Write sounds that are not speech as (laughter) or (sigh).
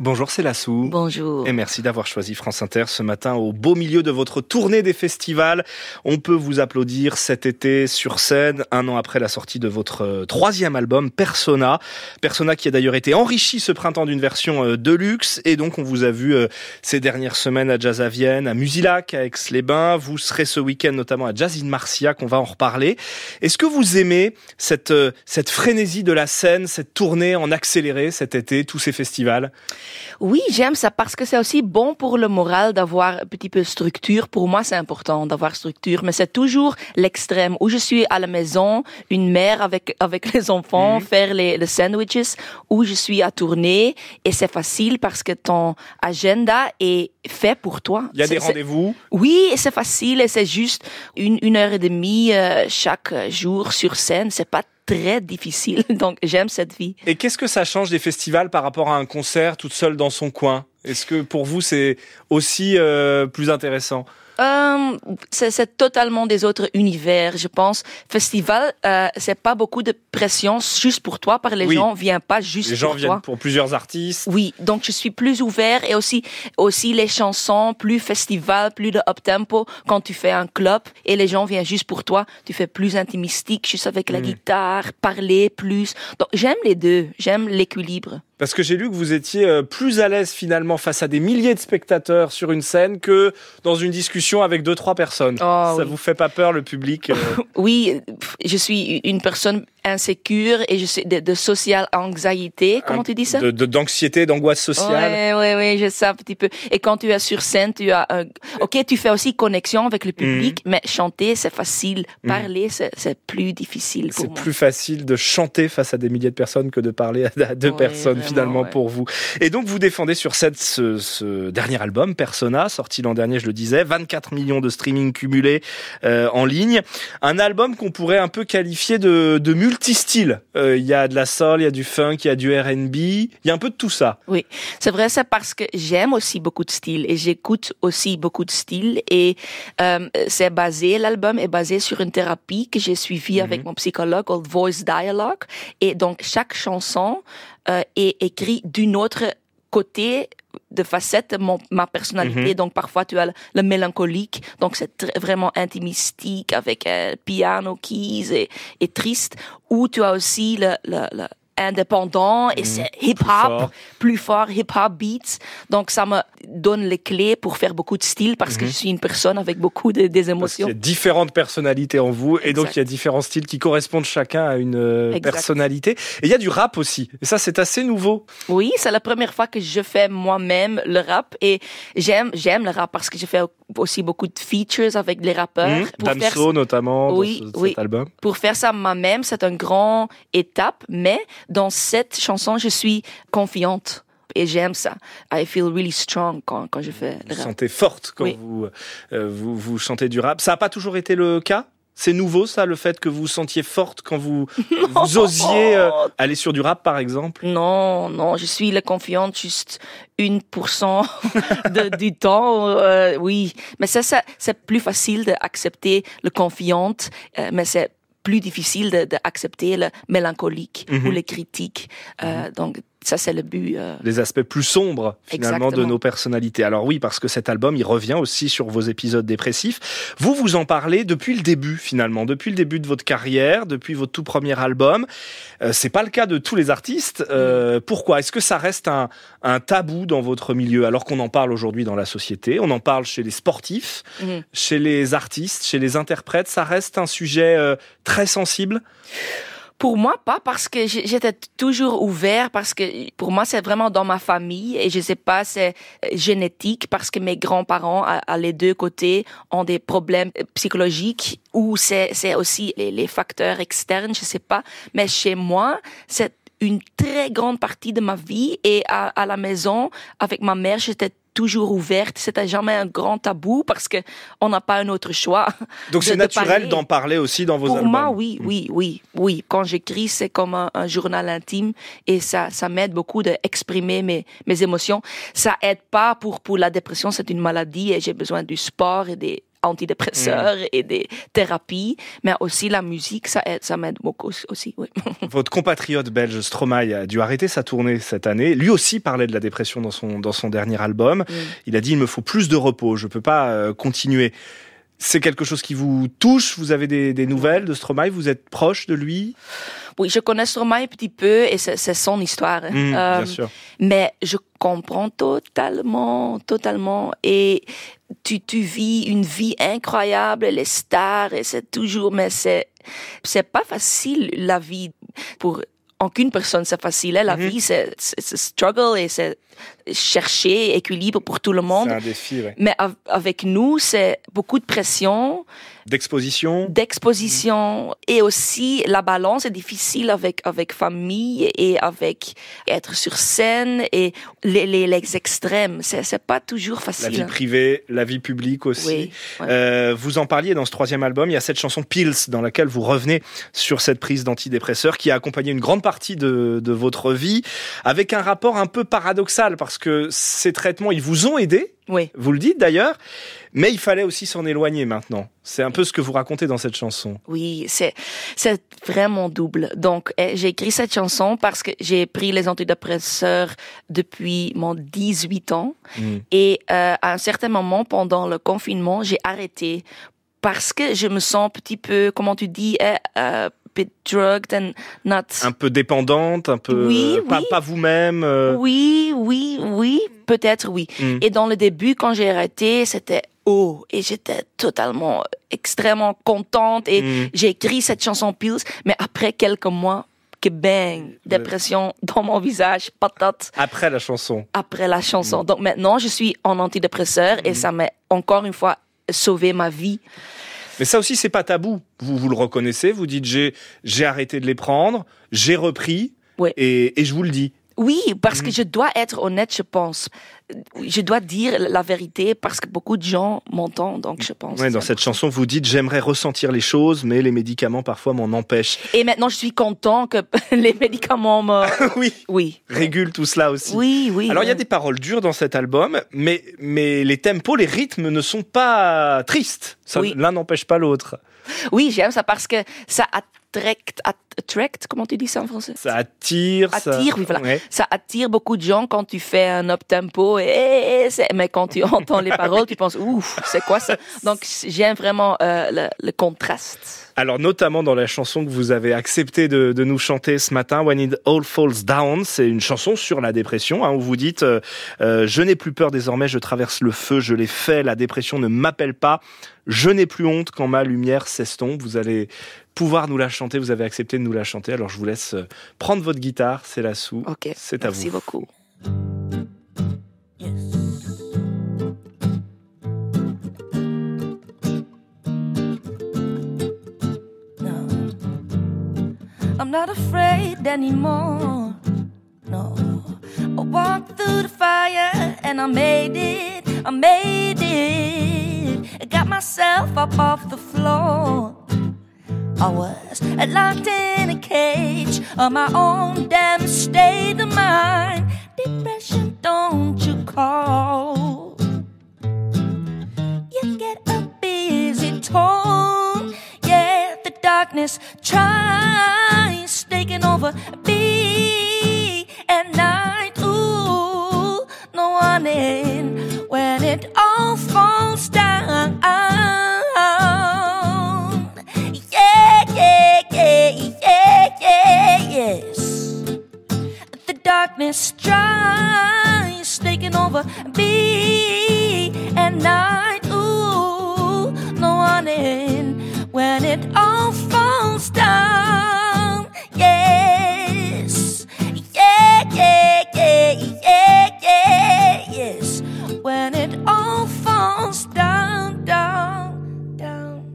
Bonjour, c'est Lassou. Bonjour. Et merci d'avoir choisi France Inter ce matin au beau milieu de votre tournée des festivals. On peut vous applaudir cet été sur scène, un an après la sortie de votre euh, troisième album, Persona. Persona qui a d'ailleurs été enrichi ce printemps d'une version euh, de luxe. Et donc, on vous a vu euh, ces dernières semaines à Jazz à Vienne, à Musilac, à Aix-les-Bains. Vous serez ce week-end notamment à Jazz in Marcia, qu'on va en reparler. Est-ce que vous aimez cette, cette frénésie de la scène, cette tournée en accéléré cet été, tous ces festivals? Oui, j'aime ça parce que c'est aussi bon pour le moral d'avoir un petit peu de structure. Pour moi, c'est important d'avoir structure, mais c'est toujours l'extrême où je suis à la maison, une mère avec avec les enfants, mhm. faire les, les sandwiches, où je suis à tourner et c'est facile parce que ton agenda est fait pour toi. Il y a des rendez-vous? Oui, c'est facile et c'est juste une, une heure et demie euh, chaque jour sur scène. C'est pas très difficile. (laughs) Donc j'aime cette vie. Et qu'est-ce que ça change des festivals par rapport à un concert toute seule dans son coin? Est-ce que pour vous c'est aussi euh, plus intéressant? Euh, c'est totalement des autres univers, je pense. Festival, euh, c'est pas beaucoup de pression juste pour toi, par les gens viennent pas juste les gens pour viennent pour plusieurs artistes. Oui, donc je suis plus ouvert et aussi aussi les chansons, plus festival, plus de up tempo. Quand tu fais un club et les gens viennent juste pour toi, tu fais plus intimistique, juste avec la mm. guitare, parler plus. Donc j'aime les deux, j'aime l'équilibre. Parce que j'ai lu que vous étiez euh, plus à l'aise finalement face à des milliers de spectateurs sur une scène que dans une discussion avec deux trois personnes. Oh, Ça vous fait pas peur le public euh (laughs) Oui, je suis une personne insécure et je suis de, de social anxiety. Comment tu dis ça? De d'anxiété, d'angoisse sociale. Oui, oui, oui, je sais un petit peu. Et quand tu es sur scène, tu as un... ok, tu fais aussi connexion avec le public, mm. mais chanter c'est facile, mm. parler c'est plus difficile. C'est plus facile de chanter face à des milliers de personnes que de parler à deux personnes finalement pour vous. Et donc vous défendez sur cette ce, ce dernier album Persona, sorti l'an dernier, je le disais, 24 millions de streaming cumulés euh, en ligne, un album qu'on pourrait un peu qualifier de, de multi-style. Euh, il y a de la soul, il y a du funk, il y a du R&B, il y a un peu de tout ça. Oui, c'est vrai, c'est parce que j'aime aussi beaucoup de styles et j'écoute aussi beaucoup de styles et euh, c'est basé, l'album est basé sur une thérapie que j'ai suivie avec mhm. mon psychologue, called Voice Dialogue et donc chaque chanson euh, est écrite d'une autre côté de facettes mon, ma personnalité. Mhm. Donc parfois tu as le, mélancolique, donc c'est vraiment intimistique avec euh, piano, keys et, et, triste. Ou tu as aussi le, le indépendant et mhm. c'est hip-hop, plus fort, hip-hop beats. Donc ça me donne les clés pour faire beaucoup de styles parce que mhm. je suis une personne avec beaucoup de, des émotions. il y a différentes personnalités en vous et donc il y a différents styles qui correspondent chacun à une euh, personnalité. Et il y a du rap aussi. Et ça c'est assez nouveau. Oui, c'est la première fois que je fais moi-même le rap et j'aime j'aime le rap parce que je fais aussi beaucoup de features avec les rappeurs. Mmh, Damso notamment oui, dans oui. cet album. Pour faire ça moi-même, c'est une grande étape, mais dans cette chanson, je suis confiante et j'aime ça. I feel really strong quand, quand je fais le rap. Vous sentez forte quand vous, euh, vous, vous chantez du rap. Ça n'a pas toujours été le cas? C'est nouveau ça, le fait que vous vous sentiez forte quand vous, (laughs) vous osiez euh, aller sur du rap par exemple? Non, non, je suis la confiante juste une pour cent (laughs) du temps, euh, oui. Mais ça, ça c'est plus facile d'accepter le confiante, mais c'est plus difficile d'accepter le mélancolique ou mhm. les critiques. Euh, mhm. donc ça c'est le but. Euh... Les aspects plus sombres finalement de nos personnalités. Alors oui, parce que cet album, il revient aussi sur vos épisodes dépressifs. Vous vous en parlez depuis le début finalement, depuis le début de votre carrière, depuis votre tout premier album. Euh, c'est pas le cas de tous les artistes. Euh, pourquoi? Est-ce que ça reste un, un, tabou dans votre milieu alors qu'on en parle aujourd'hui dans la société? On en parle chez les sportifs, mhm. chez les artistes, chez les interprètes. Ça reste un sujet euh, très sensible? Pour moi, pas parce que j'étais toujours ouvert, parce que pour moi, c'est vraiment dans ma famille et je sais pas, c'est euh, génétique parce que mes grands-parents, à, les deux côtés, ont des problèmes euh, psychologiques ou c'est aussi les, facteurs externes, je sais pas. Mais chez moi, c'est une très grande partie de ma vie et à la maison, avec ma mère, j'étais toujours ouverte. C'était jamais un grand tabou parce que on n'a pas un autre choix. Donc c'est naturel d'en parler aussi dans vos Pour albums. Pour moi, oui, oui, oui, oui. Quand j'écris, c'est comme un, journal intime et ça, ça m'aide beaucoup d'exprimer mes, mes émotions. Ça aide pas pour pour la dépression, c'est une maladie et j'ai besoin du sport et des antidépresseurs et des thérapies, mais aussi la musique, ça aide, ça m'aide beaucoup aussi. Oui. (laughs) Votre compatriote belge Stromae a dû arrêter sa tournée cette année. Lui aussi parlait de la dépression dans son dans son dernier album. Mm. Il a dit il me faut plus de repos, je peux pas euh, continuer. C'est quelque chose qui vous touche? Vous avez des, des nouvelles de Stromae? Vous êtes proche de lui? Oui, je connais Stromae un petit peu et c'est son histoire. Mmh, Euh, Bien sûr. mais je comprends totalement, totalement. Et tu, tu vis une vie incroyable, les stars, et c'est toujours, mais c'est, c'est pas facile, la vie, pour aucune personne, c'est facile. hein. La Mhm. vie, c'est struggle et c'est chercher équilibre pour tout le monde. C'est un défi, ouais. Mais av- avec nous, c'est beaucoup de pression, D'exposition. d'exposition et aussi la balance est difficile avec avec famille et avec être sur scène et les les, les extrêmes c'est pas toujours La facile. vie privée, la vie publique aussi. Oui, ouais. Euh, vous en parliez dans ce troisième album, il y a cette chanson Pills dans laquelle vous revenez sur cette prise d'antidépresseurs qui a accompagné une grande partie de, de votre vie avec un rapport un peu paradoxal parce que ces traitements, ils vous ont aidé, Oui. vous le dites d'ailleurs, mais il fallait aussi s'en éloigner maintenant. C'est un peu ce que vous racontez dans cette chanson. Oui, c'est c'est vraiment double. Donc eh, j'ai écrit cette chanson parce que j'ai pris les antidépresseurs depuis mon 18 ans Mm. et euh, à un certain moment pendant le confinement, j'ai arrêté parce que je me sens un petit peu comment tu dis eh, euh, bit drugged and not Un peu dépendante, un peu Oui, euh, pas, oui. pas vous-même. euh, Oui, oui, oui, peut-être oui. Mm. Et dans le début, quand j'ai arrêté, c'était oh, et j'étais totalement, extrêmement contente et Mm. j'ai écrit cette chanson Pills, mais après quelques mois, que bang, dépression dans mon visage, patate, Après la chanson. après la chanson. Mm. Donc maintenant, je suis en antidépresseur et ça m'a encore une fois sauvé ma vie. Mais ça aussi, c'est pas tabou. Vous vous le reconnaissez, vous dites j'ai arrêté de les prendre, j'ai repris, Ouais. et, et je vous le dis. Oui, parce que je dois être honnête, je pense. Je dois dire la vérité parce que beaucoup de gens m'entendent, donc je pense. Que dans cette chanson, vous dites j'aimerais ressentir les choses, mais les médicaments parfois m'en empêchent. Et maintenant, je suis content que (laughs) les médicaments me... (laughs) oui, Oui. régule tout cela aussi. Oui, oui. Alors il y a oui. des paroles dures dans cet album, mais mais les tempos, les rythmes ne sont pas tristes. Oui. L'un n'empêche pas l'autre. Oui, j'aime ça parce que ça attract, attract, comment tu dis ça en français? Ça attire. ça- Attire, oui, voilà. Ouais. Ça attire beaucoup de gens quand tu fais un up tempo et, mais quand tu (laughs) entends les paroles, tu penses ouf, c'est quoi ça? Donc j'aime vraiment euh, le, le contraste. Alors notamment dans la chanson que vous avez accepté de, de nous chanter ce matin, When It All Falls Down, c'est une chanson sur la dépression hein, où vous dites euh, euh, je n'ai plus peur désormais, je traverse le feu, je l'ai fait, la dépression ne m'appelle pas, je n'ai plus honte quand ma lumière s'estompe. Vous allez pouvoir nous la chanter, vous avez accepté de nous la chanter, alors je vous laisse euh, prendre votre guitare, c'est la sous, Ok. c'est à Merci vous. beaucoup. No. I'm not afraid anymore. No. I walked through the fire and I made it. I made it. I got myself up off the floor. I was locked in a cage of my own damn state of mind. Depression, don't you call? You get a busy tone. Yeah, the darkness tries me at night. Ooh, no one in when it all